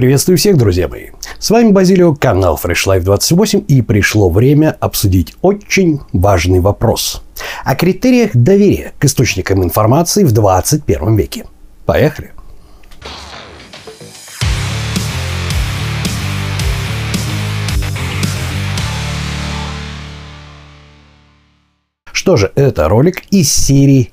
Приветствую всех, друзья мои. С вами Базилио, канал Fresh Life 28, и пришло время обсудить очень важный вопрос о критериях доверия к источникам информации в 21 веке. Поехали! Что же, это ролик из серии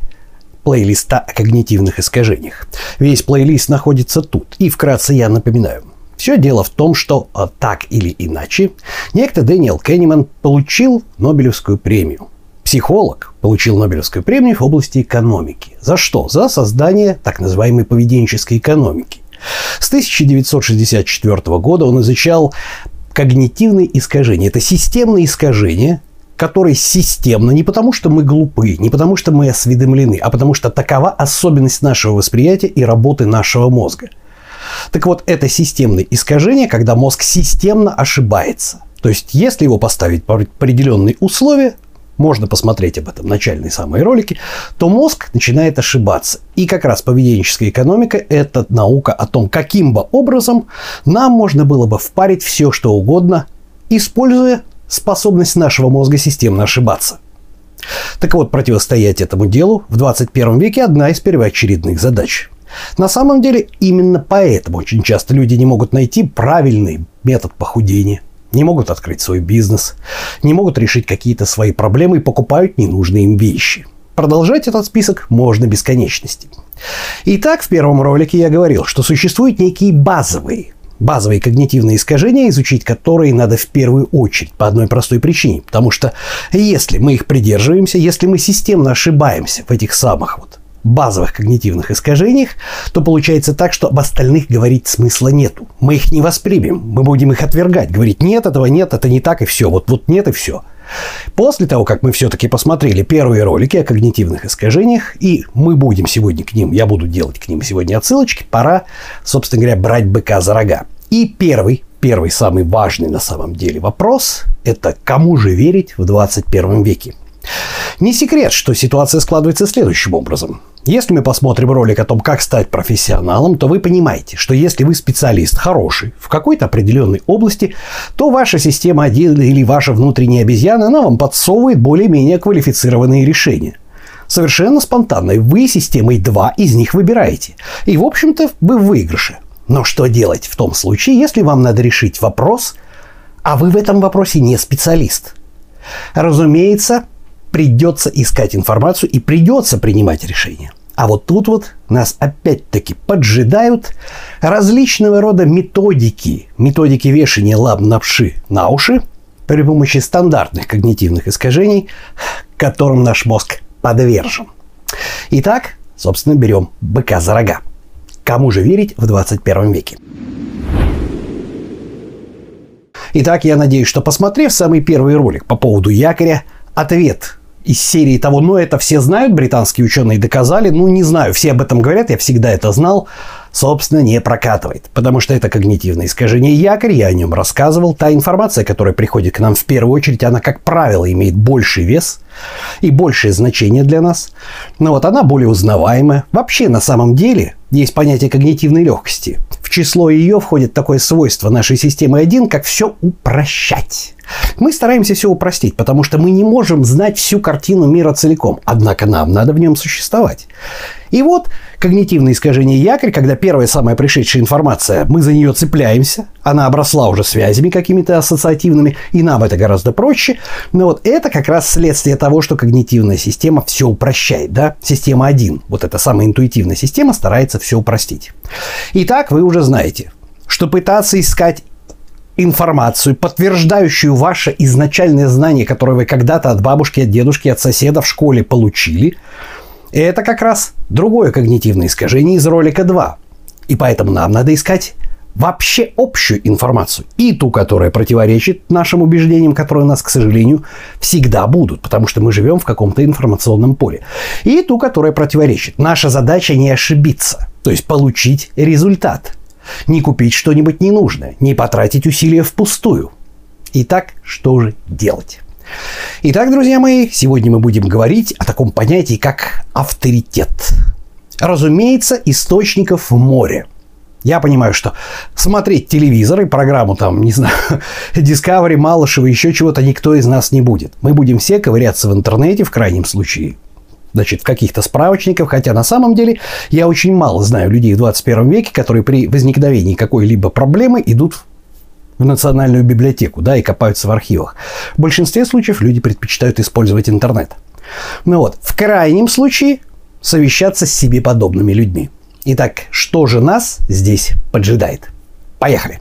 плейлиста о когнитивных искажениях. Весь плейлист находится тут. И вкратце я напоминаю. Все дело в том, что а, так или иначе некто Дэниел Кенниман получил Нобелевскую премию. Психолог получил Нобелевскую премию в области экономики. За что? За создание так называемой поведенческой экономики. С 1964 года он изучал когнитивные искажения. Это системные искажения, который системно, не потому что мы глупы, не потому что мы осведомлены, а потому что такова особенность нашего восприятия и работы нашего мозга. Так вот, это системное искажение, когда мозг системно ошибается. То есть, если его поставить по определенные условия, можно посмотреть об этом в начальной самой ролике, то мозг начинает ошибаться. И как раз поведенческая экономика – это наука о том, каким бы образом нам можно было бы впарить все, что угодно, используя способность нашего мозга системно ошибаться. Так вот, противостоять этому делу в 21 веке одна из первоочередных задач. На самом деле, именно поэтому очень часто люди не могут найти правильный метод похудения, не могут открыть свой бизнес, не могут решить какие-то свои проблемы и покупают ненужные им вещи. Продолжать этот список можно бесконечности. Итак, в первом ролике я говорил, что существуют некие базовые базовые когнитивные искажения, изучить которые надо в первую очередь по одной простой причине. Потому что если мы их придерживаемся, если мы системно ошибаемся в этих самых вот базовых когнитивных искажениях, то получается так, что об остальных говорить смысла нету. Мы их не воспримем, мы будем их отвергать, говорить нет, этого нет, это не так и все, вот, вот нет и все. После того, как мы все-таки посмотрели первые ролики о когнитивных искажениях, и мы будем сегодня к ним, я буду делать к ним сегодня отсылочки, пора, собственно говоря, брать быка за рога. И первый, первый самый важный на самом деле вопрос – это кому же верить в 21 веке? Не секрет, что ситуация складывается следующим образом. Если мы посмотрим ролик о том, как стать профессионалом, то вы понимаете, что если вы специалист хороший в какой-то определенной области, то ваша система 1 или ваша внутренняя обезьяна, она вам подсовывает более-менее квалифицированные решения. Совершенно спонтанно. Вы системой 2 из них выбираете. И, в общем-то, вы в выигрыше. Но что делать в том случае, если вам надо решить вопрос, а вы в этом вопросе не специалист? Разумеется, придется искать информацию и придется принимать решения. А вот тут вот нас опять-таки поджидают различного рода методики. Методики вешания лап на вши на уши при помощи стандартных когнитивных искажений, которым наш мозг подвержен. Итак, собственно, берем быка за рога. Кому же верить в 21 веке? Итак, я надеюсь, что посмотрев самый первый ролик по поводу якоря, ответ из серии того, ну это все знают, британские ученые доказали, ну не знаю, все об этом говорят, я всегда это знал, собственно, не прокатывает. Потому что это когнитивное искажение якорь, я о нем рассказывал. Та информация, которая приходит к нам в первую очередь, она, как правило, имеет больший вес и большее значение для нас. Но вот она более узнаваемая. Вообще, на самом деле, есть понятие когнитивной легкости. В число ее входит такое свойство нашей системы 1, как все упрощать. Мы стараемся все упростить, потому что мы не можем знать всю картину мира целиком. Однако нам надо в нем существовать. И вот когнитивное искажение якорь, когда первая самая пришедшая информация, мы за нее цепляемся, она обросла уже связями какими-то ассоциативными, и нам это гораздо проще. Но вот это как раз следствие того, что когнитивная система все упрощает. Да? Система 1, вот эта самая интуитивная система, старается все упростить. Итак, вы уже знаете, что пытаться искать информацию, подтверждающую ваше изначальное знание, которое вы когда-то от бабушки, от дедушки, от соседа в школе получили, это как раз другое когнитивное искажение из ролика 2. И поэтому нам надо искать вообще общую информацию. И ту, которая противоречит нашим убеждениям, которые у нас, к сожалению, всегда будут, потому что мы живем в каком-то информационном поле. И ту, которая противоречит. Наша задача не ошибиться, то есть получить результат. Не купить что-нибудь ненужное, не потратить усилия впустую. Итак, что же делать? Итак, друзья мои, сегодня мы будем говорить о таком понятии, как авторитет. Разумеется, источников в море. Я понимаю, что смотреть телевизор и программу там, не знаю, Discovery, Малышева, еще чего-то никто из нас не будет. Мы будем все ковыряться в интернете в крайнем случае значит, в каких-то справочниках, хотя на самом деле я очень мало знаю людей в 21 веке, которые при возникновении какой-либо проблемы идут в национальную библиотеку, да, и копаются в архивах. В большинстве случаев люди предпочитают использовать интернет. Ну вот, в крайнем случае совещаться с себе подобными людьми. Итак, что же нас здесь поджидает? Поехали!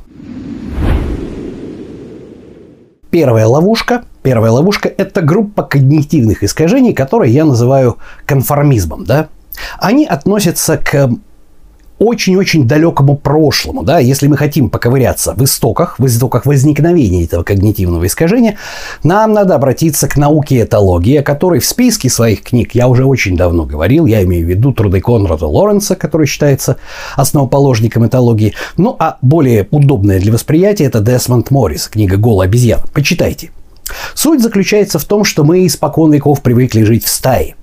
Первая ловушка. Первая ловушка – это группа когнитивных искажений, которые я называю конформизмом. Да? Они относятся к очень-очень далекому прошлому. Да? Если мы хотим поковыряться в истоках, в истоках возникновения этого когнитивного искажения, нам надо обратиться к науке этологии, о которой в списке своих книг я уже очень давно говорил. Я имею в виду труды Конрада Лоренса, который считается основоположником этологии. Ну, а более удобное для восприятия это Десмонд Моррис, книга «Голая обезьяна». Почитайте. Суть заключается в том, что мы испокон веков привыкли жить в стае.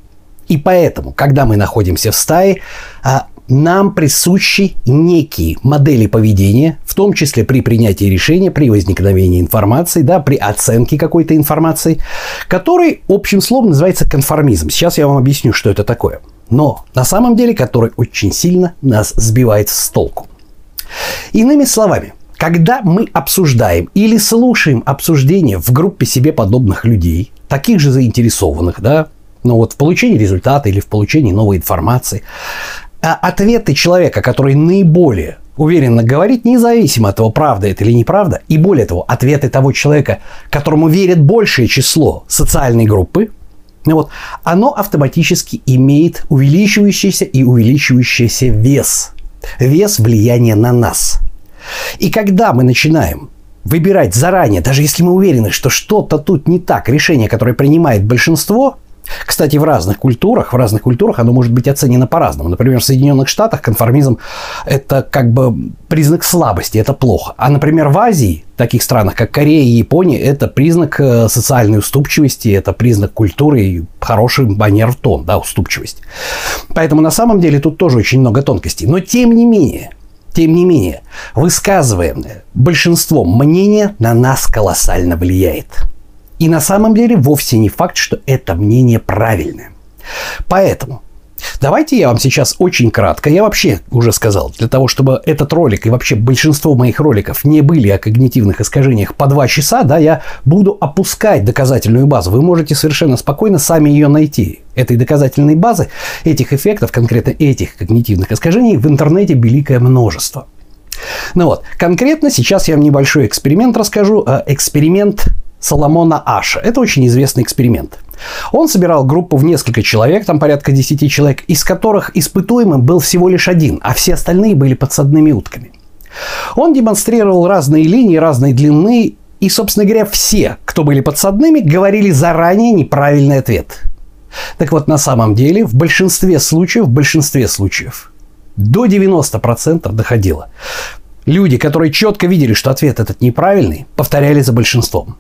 И поэтому, когда мы находимся в стае, а, нам присущи некие модели поведения, в том числе при принятии решения, при возникновении информации, да, при оценке какой-то информации, который общим словом называется конформизм. Сейчас я вам объясню, что это такое. Но на самом деле, который очень сильно нас сбивает с толку. Иными словами, когда мы обсуждаем или слушаем обсуждение в группе себе подобных людей, таких же заинтересованных, да, ну вот в получении результата или в получении новой информации, ответы человека, который наиболее уверенно говорит, независимо от того, правда это или неправда, и более того, ответы того человека, которому верит большее число социальной группы, ну вот, оно автоматически имеет увеличивающийся и увеличивающийся вес. Вес влияния на нас. И когда мы начинаем выбирать заранее, даже если мы уверены, что что-то тут не так, решение, которое принимает большинство, кстати, в разных культурах, в разных культурах оно может быть оценено по-разному. Например, в Соединенных Штатах конформизм – это как бы признак слабости, это плохо. А, например, в Азии, таких странах, как Корея и Япония, это признак э, социальной уступчивости, это признак культуры и хороший манер в тон, да, уступчивость. Поэтому на самом деле тут тоже очень много тонкостей. Но тем не менее, тем не менее, высказываемое большинством мнение на нас колоссально влияет. И на самом деле вовсе не факт, что это мнение правильное. Поэтому Давайте я вам сейчас очень кратко, я вообще уже сказал, для того, чтобы этот ролик и вообще большинство моих роликов не были о когнитивных искажениях по два часа, да, я буду опускать доказательную базу. Вы можете совершенно спокойно сами ее найти. Этой доказательной базы, этих эффектов, конкретно этих когнитивных искажений в интернете великое множество. Ну вот, конкретно сейчас я вам небольшой эксперимент расскажу. Э, эксперимент Соломона Аша. Это очень известный эксперимент. Он собирал группу в несколько человек, там порядка 10 человек, из которых испытуемым был всего лишь один, а все остальные были подсадными утками. Он демонстрировал разные линии, разной длины, и, собственно говоря, все, кто были подсадными, говорили заранее неправильный ответ. Так вот, на самом деле, в большинстве случаев, в большинстве случаев, до 90% доходило. Люди, которые четко видели, что ответ этот неправильный, повторяли за большинством.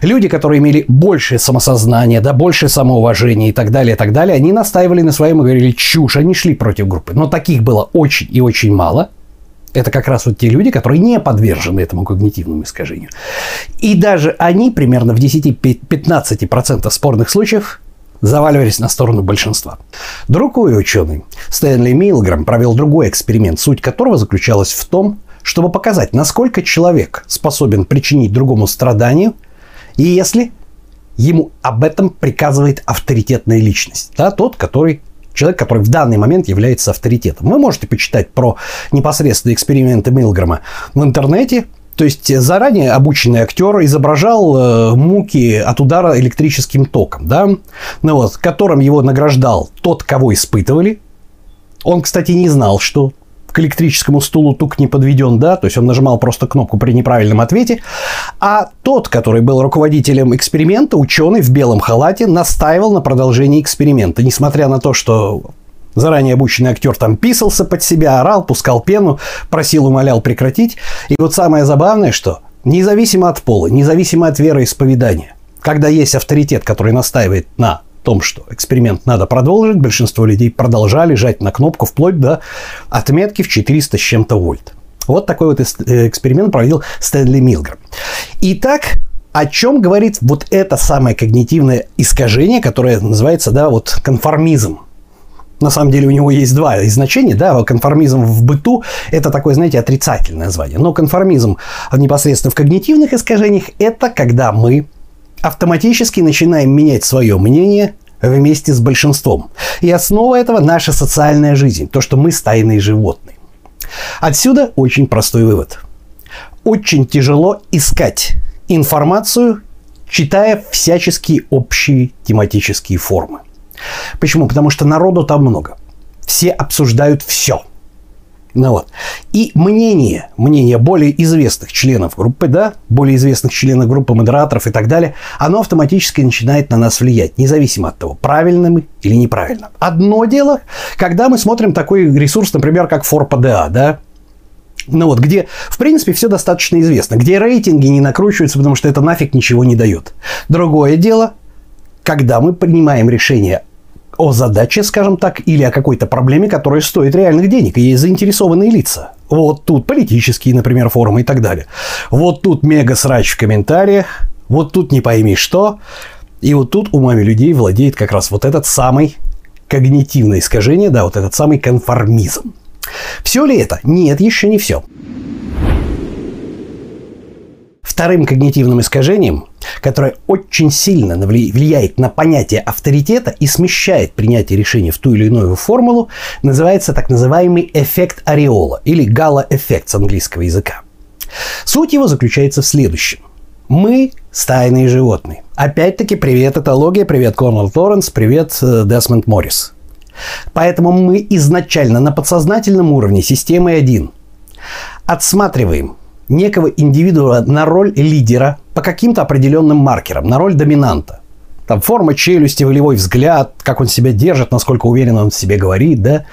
Люди, которые имели большее самосознание, да, большее самоуважение и так далее, и так далее, они настаивали на своем и говорили чушь, они шли против группы. Но таких было очень и очень мало. Это как раз вот те люди, которые не подвержены этому когнитивному искажению. И даже они примерно в 10-15% спорных случаев заваливались на сторону большинства. Другой ученый, Стэнли Милграм, провел другой эксперимент, суть которого заключалась в том, чтобы показать, насколько человек способен причинить другому страданию – если ему об этом приказывает авторитетная личность, да, тот, который человек, который в данный момент является авторитетом. Вы можете почитать про непосредственные эксперименты Милграма в интернете. То есть заранее обученный актер изображал э, муки от удара электрическим током, да, ну вот, которым его награждал тот, кого испытывали. Он, кстати, не знал, что к электрическому стулу тук не подведен, да, то есть он нажимал просто кнопку при неправильном ответе. А тот, который был руководителем эксперимента, ученый в белом халате, настаивал на продолжении эксперимента, несмотря на то, что Заранее обученный актер там писался под себя, орал, пускал пену, просил, умолял прекратить. И вот самое забавное, что независимо от пола, независимо от вероисповедания, когда есть авторитет, который настаивает на том, что эксперимент надо продолжить, большинство людей продолжали жать на кнопку вплоть до отметки в 400 с чем-то вольт. Вот такой вот э, эксперимент проводил Стэнли Милграм. Итак, о чем говорит вот это самое когнитивное искажение, которое называется, да, вот конформизм. На самом деле у него есть два значения, да, конформизм в быту – это такое, знаете, отрицательное название. Но конформизм непосредственно в когнитивных искажениях – это когда мы автоматически начинаем менять свое мнение вместе с большинством. И основа этого – наша социальная жизнь, то, что мы стайные животные. Отсюда очень простой вывод. Очень тяжело искать информацию, читая всяческие общие тематические формы. Почему? Потому что народу там много. Все обсуждают все. Ну вот. И мнение, мнение более известных членов группы, да, более известных членов группы модераторов и так далее, оно автоматически начинает на нас влиять, независимо от того, правильно мы или неправильно. Одно дело, когда мы смотрим такой ресурс, например, как 4PDA, да, ну вот, где, в принципе, все достаточно известно, где рейтинги не накручиваются, потому что это нафиг ничего не дает. Другое дело, когда мы принимаем решение о задаче, скажем так, или о какой-то проблеме, которая стоит реальных денег, и есть заинтересованные лица. Вот тут политические, например, форумы и так далее. Вот тут мега-срач в комментариях, вот тут не пойми что. И вот тут умами людей владеет как раз вот этот самый когнитивное искажение, да, вот этот самый конформизм. Все ли это? Нет, еще не все. Вторым когнитивным искажением, которое очень сильно влияет на понятие авторитета и смещает принятие решений в ту или иную формулу, называется так называемый эффект ореола или гала-эффект с английского языка. Суть его заключается в следующем. Мы стайные животные. Опять-таки, привет этология, привет Коннелл Торренс, привет э, Десмонд Моррис. Поэтому мы изначально на подсознательном уровне системы 1 отсматриваем некого индивидуума на роль лидера по каким-то определенным маркерам, на роль доминанта. Там форма челюсти, волевой взгляд, как он себя держит, насколько уверенно он себе говорит, да.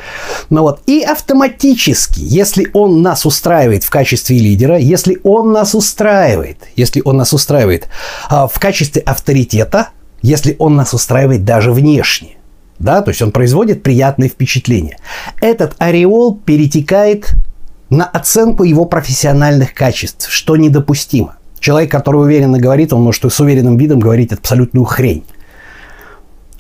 Ну вот. И автоматически, если он нас устраивает в качестве лидера, если он нас устраивает, если он нас устраивает а, в качестве авторитета, если он нас устраивает даже внешне, да, то есть он производит приятные впечатления. Этот ореол перетекает на оценку его профессиональных качеств, что недопустимо. Человек, который уверенно говорит, он может с уверенным видом говорить абсолютную хрень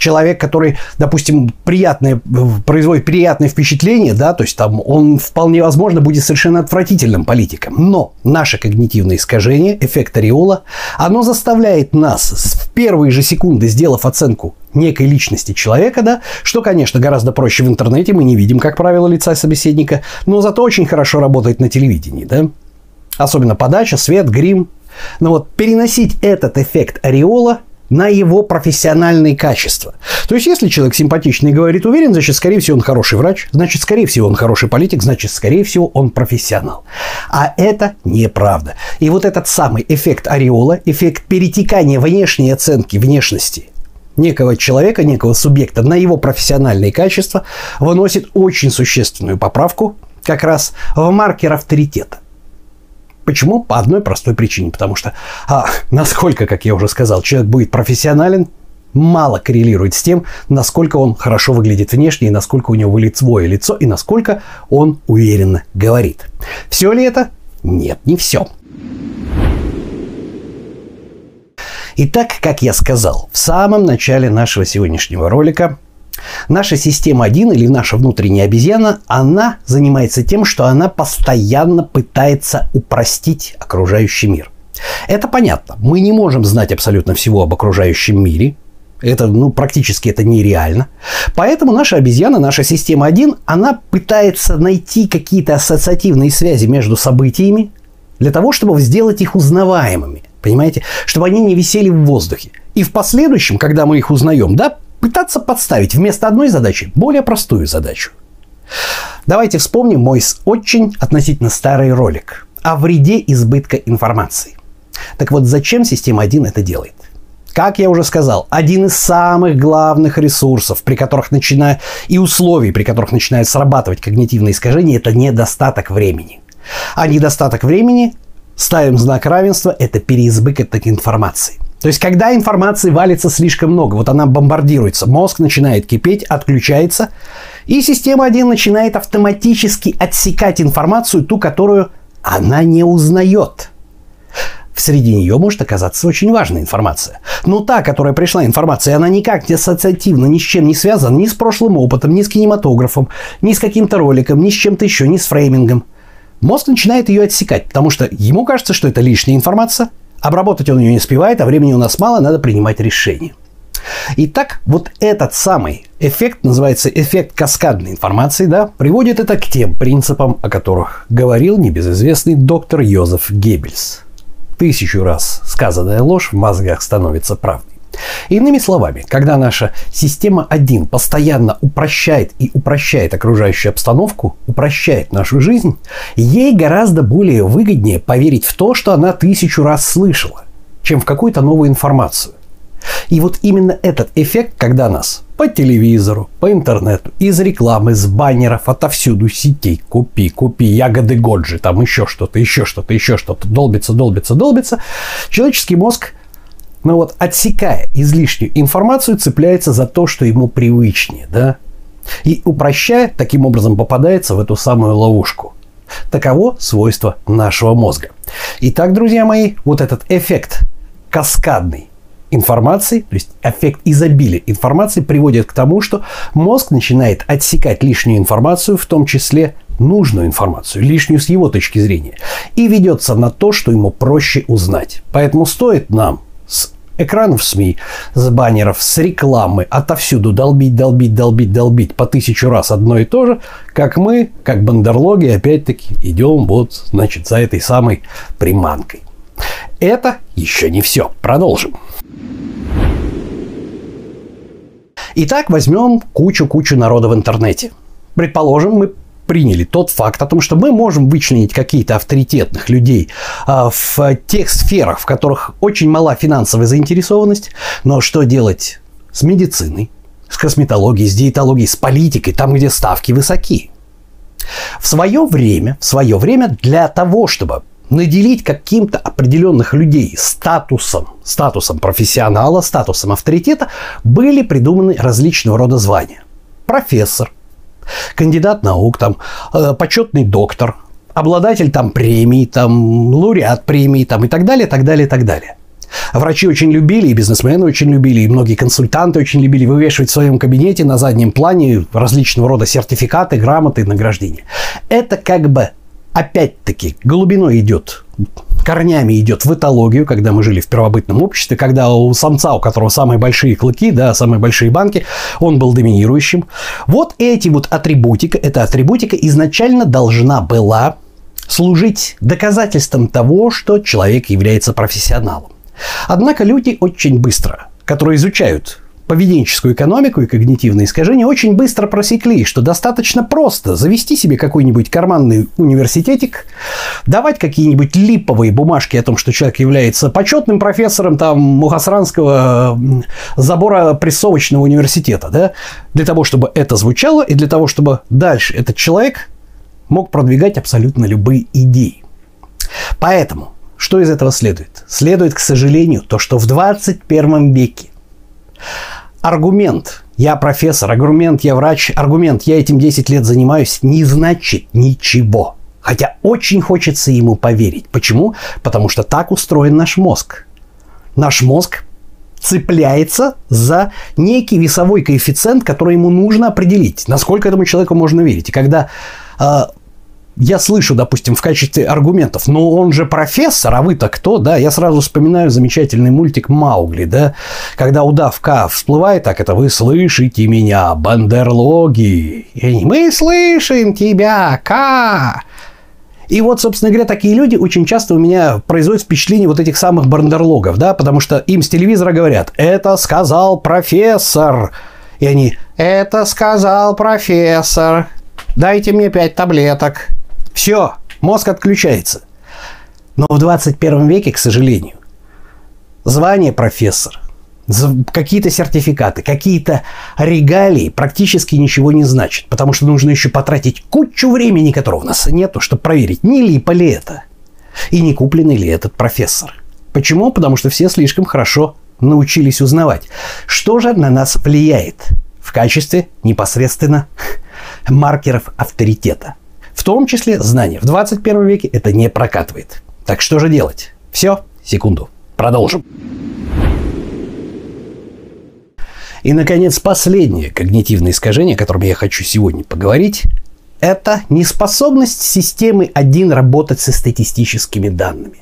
человек, который, допустим, приятное, производит приятное впечатление, да, то есть там он вполне возможно будет совершенно отвратительным политиком. Но наше когнитивное искажение, эффект ореола, оно заставляет нас в первые же секунды, сделав оценку некой личности человека, да, что, конечно, гораздо проще в интернете, мы не видим, как правило, лица собеседника, но зато очень хорошо работает на телевидении, да. Особенно подача, свет, грим. Но вот переносить этот эффект ореола – на его профессиональные качества. То есть, если человек симпатичный и говорит уверен, значит, скорее всего, он хороший врач, значит, скорее всего, он хороший политик, значит, скорее всего, он профессионал. А это неправда. И вот этот самый эффект ореола, эффект перетекания внешней оценки внешности некого человека, некого субъекта на его профессиональные качества выносит очень существенную поправку как раз в маркер авторитета. Почему? По одной простой причине. Потому что а, насколько, как я уже сказал, человек будет профессионален, мало коррелирует с тем, насколько он хорошо выглядит внешне, и насколько у него лицевое лицо, и насколько он уверенно говорит. Все ли это? Нет, не все. Итак, как я сказал в самом начале нашего сегодняшнего ролика, Наша система 1 или наша внутренняя обезьяна, она занимается тем, что она постоянно пытается упростить окружающий мир. Это понятно. Мы не можем знать абсолютно всего об окружающем мире. Это, ну, практически это нереально. Поэтому наша обезьяна, наша система 1, она пытается найти какие-то ассоциативные связи между событиями для того, чтобы сделать их узнаваемыми. Понимаете? Чтобы они не висели в воздухе. И в последующем, когда мы их узнаем, да, пытаться подставить вместо одной задачи более простую задачу. Давайте вспомним мой очень относительно старый ролик о вреде избытка информации. Так вот, зачем система 1 это делает? Как я уже сказал, один из самых главных ресурсов, при которых начинают, и условий, при которых начинают срабатывать когнитивные искажения, это недостаток времени. А недостаток времени, ставим знак равенства, это переизбыток информации. То есть, когда информации валится слишком много, вот она бомбардируется, мозг начинает кипеть, отключается, и система 1 начинает автоматически отсекать информацию, ту, которую она не узнает. Среди нее может оказаться очень важная информация. Но та, которая пришла информация, она никак не ассоциативна, ни с чем не связана, ни с прошлым опытом, ни с кинематографом, ни с каким-то роликом, ни с чем-то еще, ни с фреймингом. Мозг начинает ее отсекать, потому что ему кажется, что это лишняя информация, обработать он ее не успевает, а времени у нас мало, надо принимать решение. Итак, вот этот самый эффект, называется эффект каскадной информации, да, приводит это к тем принципам, о которых говорил небезызвестный доктор Йозеф Геббельс. Тысячу раз сказанная ложь в мозгах становится правдой. Иными словами, когда наша система 1 постоянно упрощает и упрощает окружающую обстановку, упрощает нашу жизнь, ей гораздо более выгоднее поверить в то, что она тысячу раз слышала, чем в какую-то новую информацию. И вот именно этот эффект, когда нас по телевизору, по интернету, из рекламы, с баннеров, отовсюду сетей, купи, купи, ягоды Годжи, там еще что-то, еще что-то, еще что-то, долбится, долбится, долбится, человеческий мозг ну вот, отсекая излишнюю информацию, цепляется за то, что ему привычнее, да? И упрощая, таким образом попадается в эту самую ловушку. Таково свойство нашего мозга. Итак, друзья мои, вот этот эффект каскадный информации, то есть эффект изобилия информации приводит к тому, что мозг начинает отсекать лишнюю информацию, в том числе нужную информацию, лишнюю с его точки зрения, и ведется на то, что ему проще узнать. Поэтому стоит нам экранов СМИ, с баннеров, с рекламы, отовсюду долбить, долбить, долбить, долбить по тысячу раз одно и то же, как мы, как бандерлоги, опять-таки идем вот, значит, за этой самой приманкой. Это еще не все. Продолжим. Итак, возьмем кучу-кучу народа в интернете. Предположим, мы приняли тот факт о том, что мы можем вычленить каких-то авторитетных людей а, в тех сферах, в которых очень мала финансовая заинтересованность, но что делать с медициной, с косметологией, с диетологией, с политикой, там, где ставки высоки. В свое время, в свое время для того, чтобы наделить каким-то определенных людей статусом, статусом профессионала, статусом авторитета, были придуманы различного рода звания. Профессор, кандидат наук, там, э, почетный доктор, обладатель там премии, там, лауреат премии, там, и так далее, так далее, так далее. Врачи очень любили, и бизнесмены очень любили, и многие консультанты очень любили вывешивать в своем кабинете на заднем плане различного рода сертификаты, грамоты, награждения. Это как бы опять-таки глубиной идет, корнями идет в этологию, когда мы жили в первобытном обществе, когда у самца, у которого самые большие клыки, да, самые большие банки, он был доминирующим. Вот эти вот атрибутика, эта атрибутика изначально должна была служить доказательством того, что человек является профессионалом. Однако люди очень быстро, которые изучают поведенческую экономику и когнитивные искажения очень быстро просекли, что достаточно просто завести себе какой-нибудь карманный университетик, давать какие-нибудь липовые бумажки о том, что человек является почетным профессором там Мухасранского забора прессовочного университета, да, для того, чтобы это звучало и для того, чтобы дальше этот человек мог продвигать абсолютно любые идеи. Поэтому, что из этого следует? Следует, к сожалению, то, что в 21 веке аргумент «я профессор», аргумент «я врач», аргумент «я этим 10 лет занимаюсь» не значит ничего. Хотя очень хочется ему поверить. Почему? Потому что так устроен наш мозг. Наш мозг цепляется за некий весовой коэффициент, который ему нужно определить, насколько этому человеку можно верить. И когда э, я слышу, допустим, в качестве аргументов, ну он же профессор, а вы-то кто, да, я сразу вспоминаю замечательный мультик Маугли, да, когда удавка всплывает, так это вы слышите меня, бандерлоги, мы слышим тебя, Ка. И вот, собственно говоря, такие люди очень часто у меня производят впечатление вот этих самых бандерлогов, да, потому что им с телевизора говорят, это сказал профессор, и они, это сказал профессор, дайте мне пять таблеток. Все, мозг отключается. Но в 21 веке, к сожалению, звание профессор, какие-то сертификаты, какие-то регалии практически ничего не значат, потому что нужно еще потратить кучу времени, которого у нас нету, чтобы проверить, не липо ли это и не купленный ли этот профессор. Почему? Потому что все слишком хорошо научились узнавать, что же на нас влияет в качестве непосредственно маркеров авторитета – В том числе знания. В 21 веке это не прокатывает. Так что же делать? Все, секунду. Продолжим. И, наконец, последнее когнитивное искажение, о котором я хочу сегодня поговорить, это неспособность системы 1 работать со статистическими данными.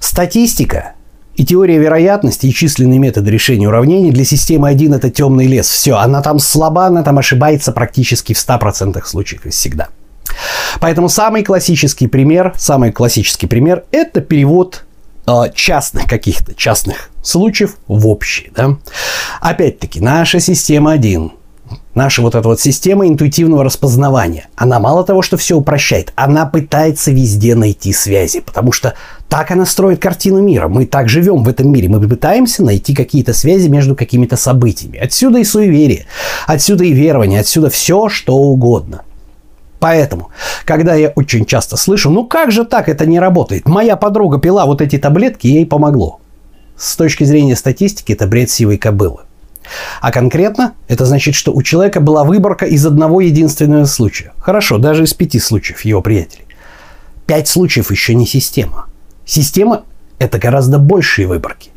Статистика и теория вероятности, и численные методы решения уравнений для системы 1 это темный лес. Все, она там слаба, она там ошибается практически в 100% случаев всегда. Поэтому самый классический пример, самый классический пример – это перевод Э, частных каких-то частных случаев в общие. Да? Опять-таки, наша система 1, наша вот эта вот система интуитивного распознавания, она мало того, что все упрощает, она пытается везде найти связи, потому что так она строит картину мира. Мы так живем в этом мире, мы пытаемся найти какие-то связи между какими-то событиями. Отсюда и суеверие, отсюда и верование, отсюда все, что угодно – Поэтому, когда я очень часто слышу, ну как же так это не работает? Моя подруга пила вот эти таблетки, ей помогло. С точки зрения статистики это бред сивой кобылы. А конкретно это значит, что у человека была выборка из одного единственного случая. Хорошо, даже из пяти случаев его приятелей. Пять случаев еще не система. Система – это гораздо большие выборки.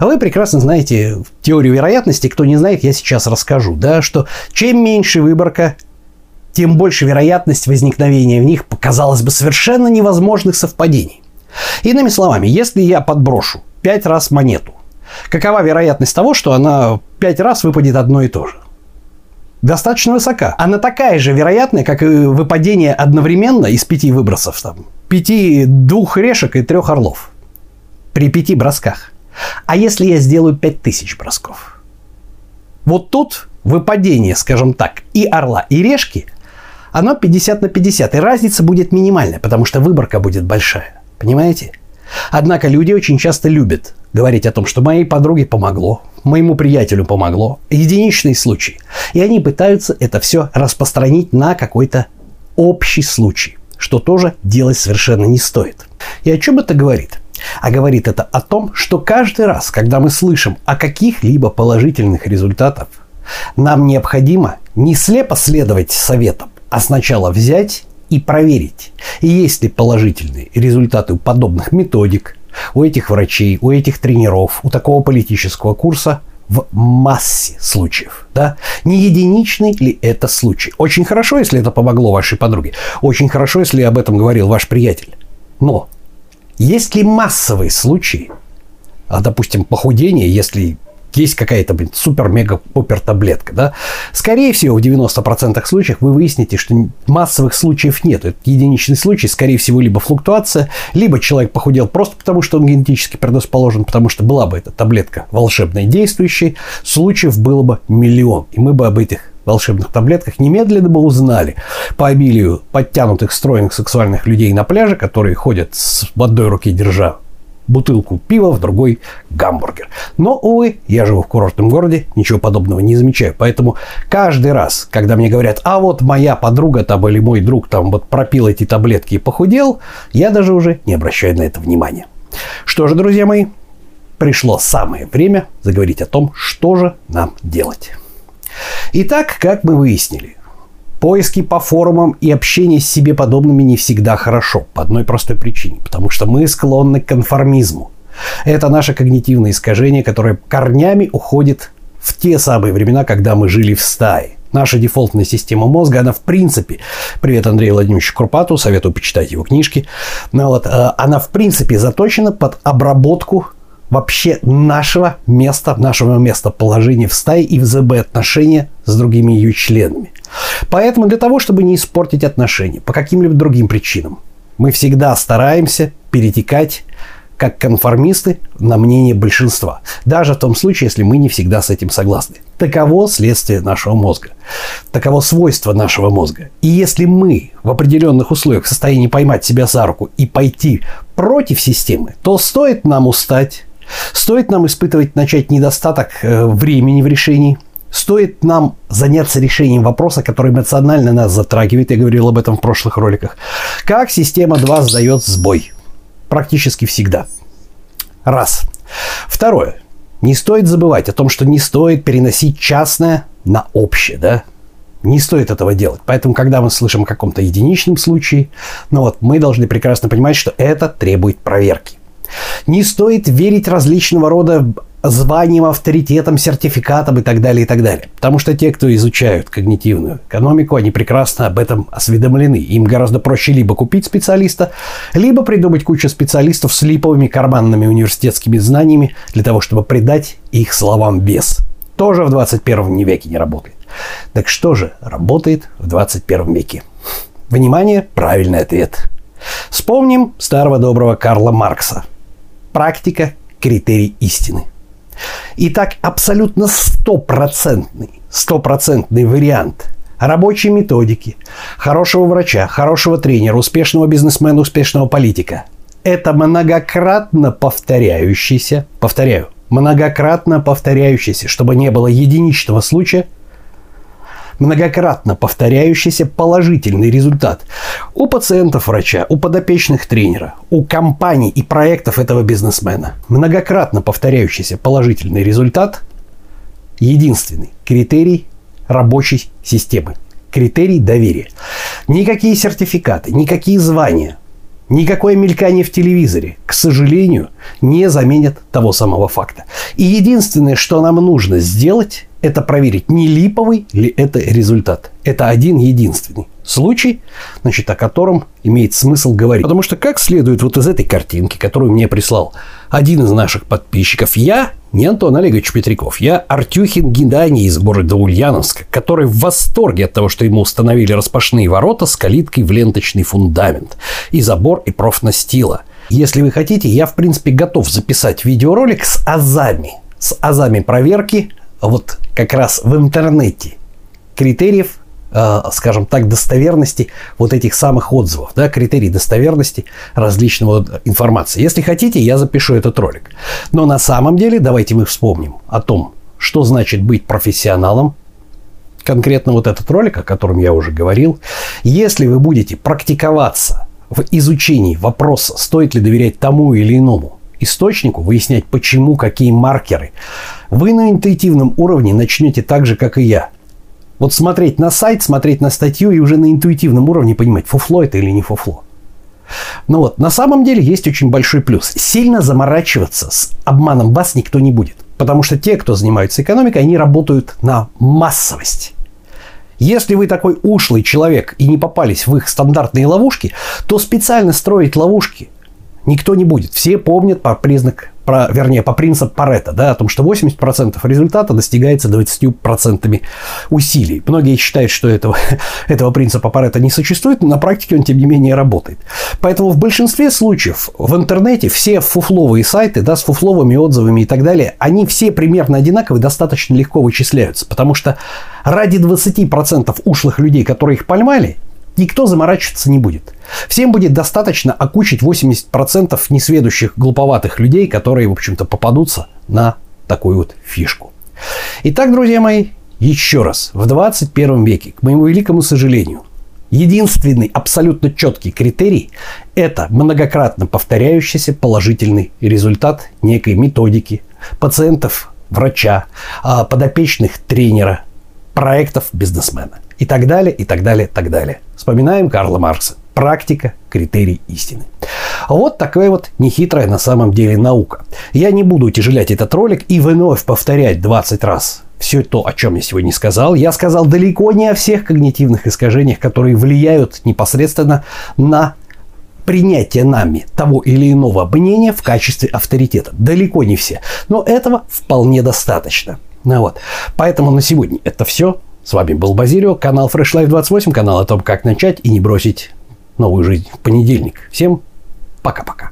Вы прекрасно знаете теорию вероятности. Кто не знает, я сейчас расскажу. Да, что чем меньше выборка, тем больше вероятность возникновения в них, казалось бы, совершенно невозможных совпадений. Иными словами, если я подброшу 5 раз монету, какова вероятность того, что она 5 раз выпадет одно и то же? Достаточно высока. Она такая же вероятная, как и выпадение одновременно из пяти выбросов. Там, пяти, двух решек и трех орлов. При пяти бросках. А если я сделаю 5000 бросков? Вот тут выпадение, скажем так, и орла, и решки – оно 50 на 50, и разница будет минимальная, потому что выборка будет большая. Понимаете? Однако люди очень часто любят говорить о том, что моей подруге помогло, моему приятелю помогло, единичный случай. И они пытаются это все распространить на какой-то общий случай, что тоже делать совершенно не стоит. И о чем это говорит? А говорит это о том, что каждый раз, когда мы слышим о каких-либо положительных результатах, нам необходимо не слепо следовать советам, а сначала взять и проверить, есть ли положительные результаты у подобных методик, у этих врачей, у этих тренеров, у такого политического курса в массе случаев. Да? Не единичный ли это случай? Очень хорошо, если это помогло вашей подруге. Очень хорошо, если об этом говорил ваш приятель. Но есть ли массовые случаи, а, допустим, похудение, если есть какая-то, блин, супер-мега-пупер таблетка, да, скорее всего, в 90% случаев вы выясните, что массовых случаев нет. Это единичный случай, скорее всего, либо флуктуация, либо человек похудел просто потому, что он генетически предрасположен, потому что была бы эта таблетка волшебная действующей, случаев было бы миллион, и мы бы об этих волшебных таблетках немедленно бы узнали по обилию подтянутых, стройных сексуальных людей на пляже, которые ходят с одной руке держа бутылку пива, в другой гамбургер. Но, увы, я живу в курортном городе, ничего подобного не замечаю. Поэтому каждый раз, когда мне говорят, а вот моя подруга там или мой друг там вот пропил эти таблетки и похудел, я даже уже не обращаю на это внимания. Что же, друзья мои, пришло самое время заговорить о том, что же нам делать. Итак, как мы выяснили, Поиски по форумам и общение с себе подобными не всегда хорошо, по одной простой причине, потому что мы склонны к конформизму. Это наше когнитивное искажение, которое корнями уходит в те самые времена, когда мы жили в стае. Наша дефолтная система мозга, она в принципе, привет Андрею Владимировичу Курпату, советую почитать его книжки, ну, вот, э, она в принципе заточена под обработку вообще нашего места, нашего местоположения в стае и в ЗБ отношения с другими ее членами. Поэтому для того, чтобы не испортить отношения по каким-либо другим причинам, мы всегда стараемся перетекать как конформисты на мнение большинства. Даже в том случае, если мы не всегда с этим согласны. Таково следствие нашего мозга. Таково свойство нашего мозга. И если мы в определенных условиях в состоянии поймать себя за руку и пойти против системы, то стоит нам устать, стоит нам испытывать, начать недостаток э, времени в решении – Стоит нам заняться решением вопроса, который эмоционально нас затрагивает, я говорил об этом в прошлых роликах. Как система 2 сдает сбой? Практически всегда. Раз. Второе. Не стоит забывать о том, что не стоит переносить частное на общее, да? Не стоит этого делать. Поэтому, когда мы слышим о каком-то единичном случае, ну вот, мы должны прекрасно понимать, что это требует проверки. Не стоит верить различного рода званием, авторитетом, сертификатом и так далее, и так далее. Потому что те, кто изучают когнитивную экономику, они прекрасно об этом осведомлены. Им гораздо проще либо купить специалиста, либо придумать кучу специалистов с липовыми карманными университетскими знаниями для того, чтобы придать их словам вес. Тоже в 21 веке не работает. Так что же работает в 21 веке? Внимание, правильный ответ. Вспомним старого доброго Карла Маркса. Практика – критерий истины – Итак, абсолютно стопроцентный, стопроцентный вариант рабочей методики, хорошего врача, хорошего тренера, успешного бизнесмена, успешного политика. Это многократно повторяющийся, повторяю, многократно повторяющийся, чтобы не было единичного случая – многократно повторяющийся положительный результат у пациентов врача, у подопечных тренера, у компаний и проектов этого бизнесмена. Многократно повторяющийся положительный результат – единственный критерий рабочей системы. Критерий доверия. Никакие сертификаты, никакие звания, Никакое мелькание в телевизоре, к сожалению, не заменят того самого факта. И единственное, что нам нужно сделать, это проверить, не липовый ли это результат. Это один единственный случай, значит, о котором имеет смысл говорить. Потому что, как следует вот из этой картинки, которую мне прислал один из наших подписчиков, я не Антон Олегович Петряков, я Артюхин Гедани из города Ульяновска, который в восторге от того, что ему установили распашные ворота с калиткой в ленточный фундамент и забор и профнастила. Если вы хотите, я, в принципе, готов записать видеоролик с азами, с азами проверки вот как раз в интернете критериев Э, скажем так, достоверности вот этих самых отзывов, да, критерий достоверности различного информации. Если хотите, я запишу этот ролик. Но на самом деле давайте мы вспомним о том, что значит быть профессионалом, конкретно вот этот ролик, о котором я уже говорил. Если вы будете практиковаться в изучении вопроса, стоит ли доверять тому или иному источнику, выяснять почему, какие маркеры, вы на интуитивном уровне начнете так же, как и я, вот смотреть на сайт, смотреть на статью и уже на интуитивном уровне понимать, фуфло это или не фуфло. Ну вот, на самом деле есть очень большой плюс. Сильно заморачиваться с обманом вас никто не будет. Потому что те, кто занимаются экономикой, они работают на массовость. Если вы такой ушлый человек и не попались в их стандартные ловушки, то специально строить ловушки никто не будет. Все помнят по признак про, вернее, по принципу Паретта, да, о том, что 80% результата достигается 20% усилий. Многие считают, что этого, этого принципа Паретта не существует, но на практике он, тем не менее, работает. Поэтому в большинстве случаев в интернете все фуфловые сайты, да, с фуфловыми отзывами и так далее, они все примерно одинаковые, достаточно легко вычисляются, потому что ради 20% ушлых людей, которые их поймали, никто заморачиваться не будет. Всем будет достаточно окучить 80% несведущих глуповатых людей, которые, в общем-то, попадутся на такую вот фишку. Итак, друзья мои, еще раз, в 21 веке, к моему великому сожалению, единственный абсолютно четкий критерий – это многократно повторяющийся положительный результат некой методики пациентов, врача, а, подопечных тренера, проектов бизнесмена и так далее, и так далее, и так далее. Вспоминаем Карла Маркса. Практика – критерий истины. Вот такая вот нехитрая на самом деле наука. Я не буду утяжелять этот ролик и вновь повторять 20 раз все то, о чем я сегодня сказал. Я сказал далеко не о всех когнитивных искажениях, которые влияют непосредственно на принятие нами того или иного мнения в качестве авторитета. Далеко не все. Но этого вполне достаточно. Ну вот. Поэтому на сегодня это все. С вами был Базилио, канал Fresh Life 28, канал о том, как начать и не бросить новую жизнь в понедельник. Всем пока-пока.